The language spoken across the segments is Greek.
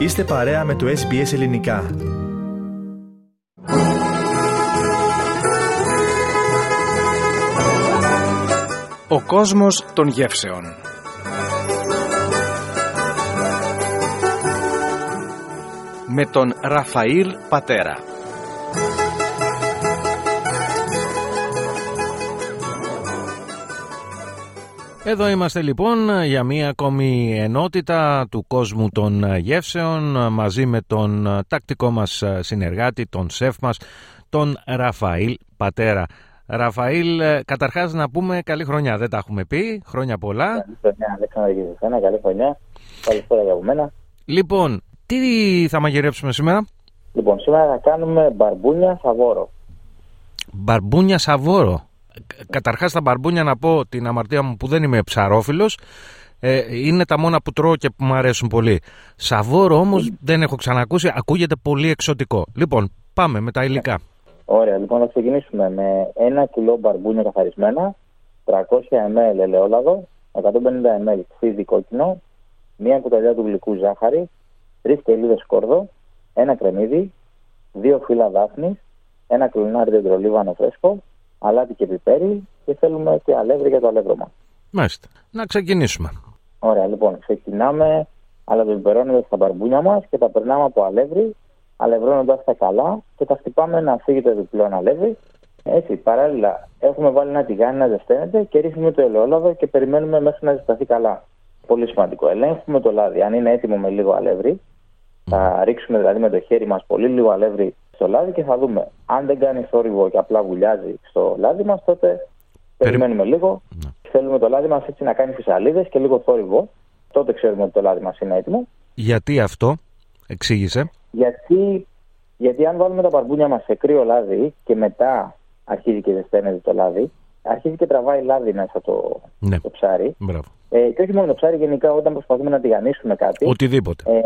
Είστε παρέα με το SBS Ελληνικά. Ο κόσμος των γεύσεων Με τον Ραφαήλ Πατέρα Εδώ είμαστε λοιπόν για μία ακόμη ενότητα του κόσμου των γεύσεων μαζί με τον τακτικό μας συνεργάτη, τον σεφ μας, τον Ραφαήλ Πατέρα. Ραφαήλ, καταρχάς να πούμε καλή χρονιά, δεν τα έχουμε πει, χρόνια πολλά. Καλή χρονιά, Αλέξανδρα καλή χρονιά, καλησπέρα για μένα. Λοιπόν, τι θα μαγειρέψουμε σήμερα; Λοιπόν, σήμερα θα κάνουμε μπαρμπούνια σαβόρο. Μπαρμπούνια σαβόρο. Καταρχάς τα μπαρμπούνια να πω την αμαρτία μου που δεν είμαι ψαρόφιλος. Ε, είναι τα μόνα που τρώω και που μου αρέσουν πολύ. Σαβόρο όμως δεν έχω ξανακούσει, ακούγεται πολύ εξωτικό. Λοιπόν, πάμε με τα υλικά. Ωραία, λοιπόν θα ξεκινήσουμε με ένα κιλό μπαρμπούνια καθαρισμένα, 300 ml ελαιόλαδο, 150 ml ξύδι κόκκινο, μία κουταλιά του γλυκού ζάχαρη, τρεις κελίδες σκόρδο, ένα κρεμμύδι, δύο φύλλα δάφνης, ένα κλουνάρι δεντρολίβανο φρέσκο, αλάτι και πιπέρι και θέλουμε και αλεύρι για το αλεύρωμα. Μάλιστα. Να ξεκινήσουμε. Ωραία, λοιπόν, ξεκινάμε αλευριπερώνοντα τα μπαρμπούνια μας και τα περνάμε από αλεύρι, αλευρώνοντας τα καλά και τα χτυπάμε να φύγει το διπλό αλεύρι. Έτσι, παράλληλα, έχουμε βάλει ένα τηγάνι να ζεσταίνεται και ρίχνουμε το ελαιόλαδο και περιμένουμε μέχρι να ζεσταθεί καλά. Πολύ σημαντικό. Ελέγχουμε το λάδι. Αν είναι έτοιμο με λίγο αλεύρι, θα ρίξουμε δηλαδή με το χέρι μας πολύ λίγο αλεύρι στο λάδι και θα δούμε. Αν δεν κάνει θόρυβο και απλά βουλιάζει στο λάδι μας, τότε περιμένουμε λίγο. Ναι. Θέλουμε το λάδι μας έτσι να κάνει φυσαλίδε και λίγο θόρυβο. Τότε ξέρουμε ότι το λάδι μας είναι έτοιμο. Γιατί αυτό, εξήγησε. Γιατί, γιατί αν βάλουμε τα παρμπούνια μας σε κρύο λάδι και μετά αρχίζει και ζεσταίνεται το λάδι, αρχίζει και τραβάει λάδι μέσα το, ναι. το ψάρι. Μπράβο. Ε, και όχι μόνο το ψάρι, γενικά όταν προσπαθούμε να τηγανίσουμε κάτι. Οτιδήποτε. Ε,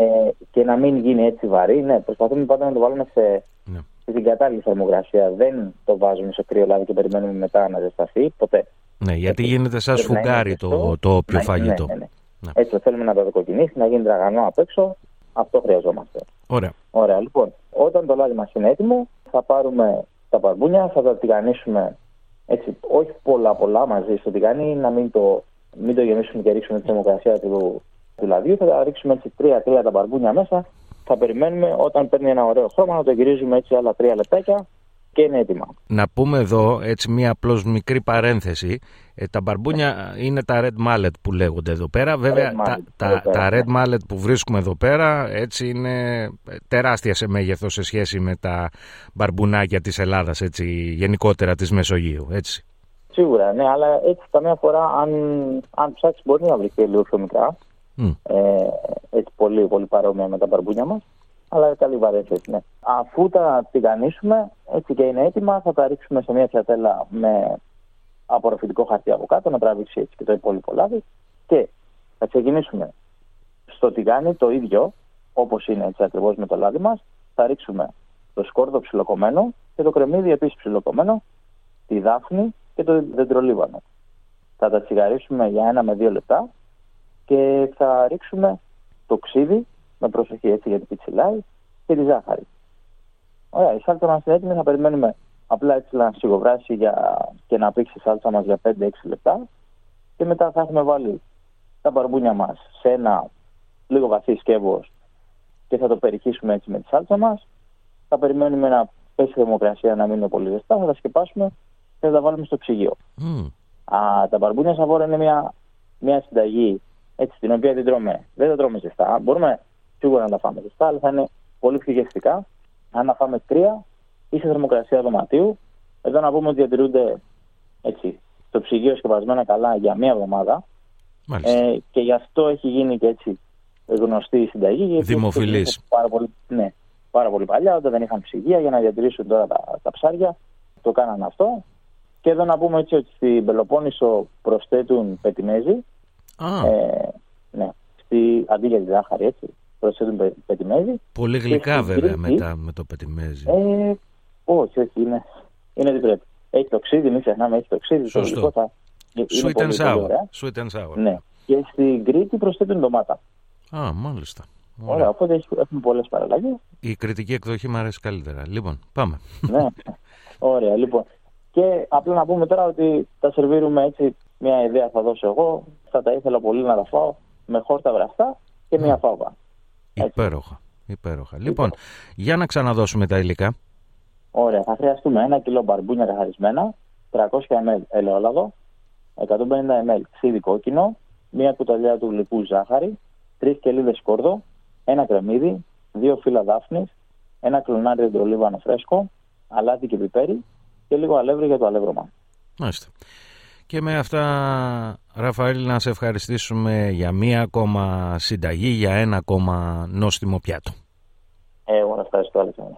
και να μην γίνει έτσι βαρύ, ναι, προσπαθούμε πάντα να το βάλουμε σε, ναι. στην κατάλληλη θερμοκρασία. Δεν το βάζουμε σε κρύο λάδι και περιμένουμε μετά να ζεσταθεί. Ποτέ. Ναι, γιατί έτσι, γίνεται σαν σφουγγάρι το, το, το πιο ναι, φαγητό. Ναι, ναι, ναι. Έτσι θέλουμε να το δοκοκινήσει, να γίνει τραγανό απ' έξω. Αυτό χρειαζόμαστε. Ωραία. Ωραία, λοιπόν. Όταν το λάδι μας είναι έτοιμο, θα πάρουμε τα παρμπούνια, θα τα τηγανίσουμε έτσι, όχι πολλά πολλά μαζί στο τηγάνι, να μην το, μην το γεμίσουμε και ρίξουμε τη θερμοκρασία του, του λαδιού. Θα ρίξουμε έτσι τρία-τρία τα μπαρμπούνια μέσα. Θα περιμένουμε όταν παίρνει ένα ωραίο χρώμα να το γυρίζουμε έτσι άλλα τρία λεπτάκια και είναι έτοιμα. Να πούμε εδώ έτσι μία απλώς μικρή παρένθεση. Ε, τα μπαρμπούνια είναι τα red mallet που λέγονται εδώ πέρα. Βέβαια τα, τα, τα, red ναι. mallet που βρίσκουμε εδώ πέρα έτσι είναι τεράστια σε μέγεθος σε σχέση με τα μπαρμπουνάκια της Ελλάδας έτσι, γενικότερα της Μεσογείου. Έτσι. Σίγουρα, ναι, αλλά έτσι καμιά φορά αν, αν ψάξει μπορεί να βρει και λίγο πιο μικρά. Mm. Ε, έτσι πολύ, πολύ παρόμοια με τα μπαρμπούνια μας αλλά καλή βαρέθηση. Ναι. Αφού τα τηγανίσουμε, έτσι και είναι έτοιμα, θα τα ρίξουμε σε μια τσατέλα με απορροφητικό χαρτί από κάτω, να τραβήξει έτσι και το υπόλοιπο λάδι. Και θα ξεκινήσουμε στο τηγάνι το ίδιο, όπως είναι έτσι ακριβώς με το λάδι μας. Θα ρίξουμε το σκόρδο ψιλοκομμένο και το κρεμμύδι επίσης ψιλοκομμένο, τη δάφνη και το δεντρολίβανο. Θα τα τσιγαρίσουμε για ένα με δύο λεπτά και θα ρίξουμε το ξύδι με προσοχή έτσι γιατί πιτσιλάει και τη ζάχαρη. Ωραία, η σάλτσα μας είναι έτοιμη, θα περιμένουμε απλά έτσι να σιγοβράσει για... και να πήξει η σάλτσα μας για 5-6 λεπτά και μετά θα έχουμε βάλει τα μπαρμπούνια μας σε ένα λίγο βαθύ σκεύος και θα το περιχύσουμε έτσι με τη σάλτσα μας. Θα περιμένουμε να πέσει η θερμοκρασία να μην είναι πολύ ζεστά, θα τα σκεπάσουμε και θα τα βάλουμε στο ψυγείο. Mm. Α, τα μπαρμπούνια σαβόρα είναι μια, μια συνταγή έτσι, την οποία την τρώμε. Δεν τα τρώμε ζεστά. Μπορούμε σίγουρα να τα φάμε ζεστά, αλλά θα είναι πολύ πιο γευστικά. Αν τα φάμε κρύα ή σε θερμοκρασία δωματίου, εδώ να πούμε ότι διατηρούνται έτσι, στο ψυγείο σκεπασμένα καλά για μία εβδομάδα. Ε, και γι' αυτό έχει γίνει και έτσι γνωστή η συνταγή. Δημοφιλής. Πάρα πολύ, ναι, πάρα πολύ παλιά, όταν δεν είχαν ψυγεία για να διατηρήσουν τώρα τα, τα ψάρια. Το κάνανε αυτό. Και εδώ να πούμε έτσι ότι στην Πελοπόννησο προσθέτουν πετιμέζι. Ε, ναι, στη, αντί για τη ζάχαρη, έτσι προσθέτουν πετιμέζι. Πολύ γλυκά βέβαια μετά με το πετιμέζι. Ε, όχι, όχι, είναι, είναι τι πρέπει. Έχει το ξύδι, μην ξεχνάμε, έχει το ξύδι. Σωστό. Το θα, sweet, and sour. sweet and sour. Ναι. Και στην Κρήτη προσθέτουν ντομάτα. Α, μάλιστα. Ωραία, οπότε έχουμε πολλές παραλλαγές. Η κριτική εκδοχή μου αρέσει καλύτερα. Λοιπόν, πάμε. ναι. Ωραία, λοιπόν. Και απλά να πούμε τώρα ότι τα σερβίρουμε έτσι. Μια ιδέα θα δώσω εγώ. Θα τα ήθελα πολύ να τα φάω με χόρτα βραστά και μια φάβα. Υπέροχα. Υπέροχα. Λοιπόν, για να ξαναδώσουμε τα υλικά. Ωραία, θα χρειαστούμε ένα κιλό μπαρμπούνια καθαρισμένα, 300 ml ελαιόλαδο, 150 ml ξύδι κόκκινο, μία κουταλιά του γλυκού ζάχαρη, τρεις κελίδες σκόρδο, ένα κρεμμύδι, δύο φύλλα δάφνης, ένα κλονάρι δεντρολίβανο φρέσκο, αλάτι και πιπέρι και λίγο αλεύρι για το αλεύρωμα. Μάλιστα. Και με αυτά, Ραφαήλ, να σε ευχαριστήσουμε για μία ακόμα συνταγή, για ένα ακόμα νόστιμο πιάτο. Ε, εγώ να ευχαριστώ, Αλεξάνδρα.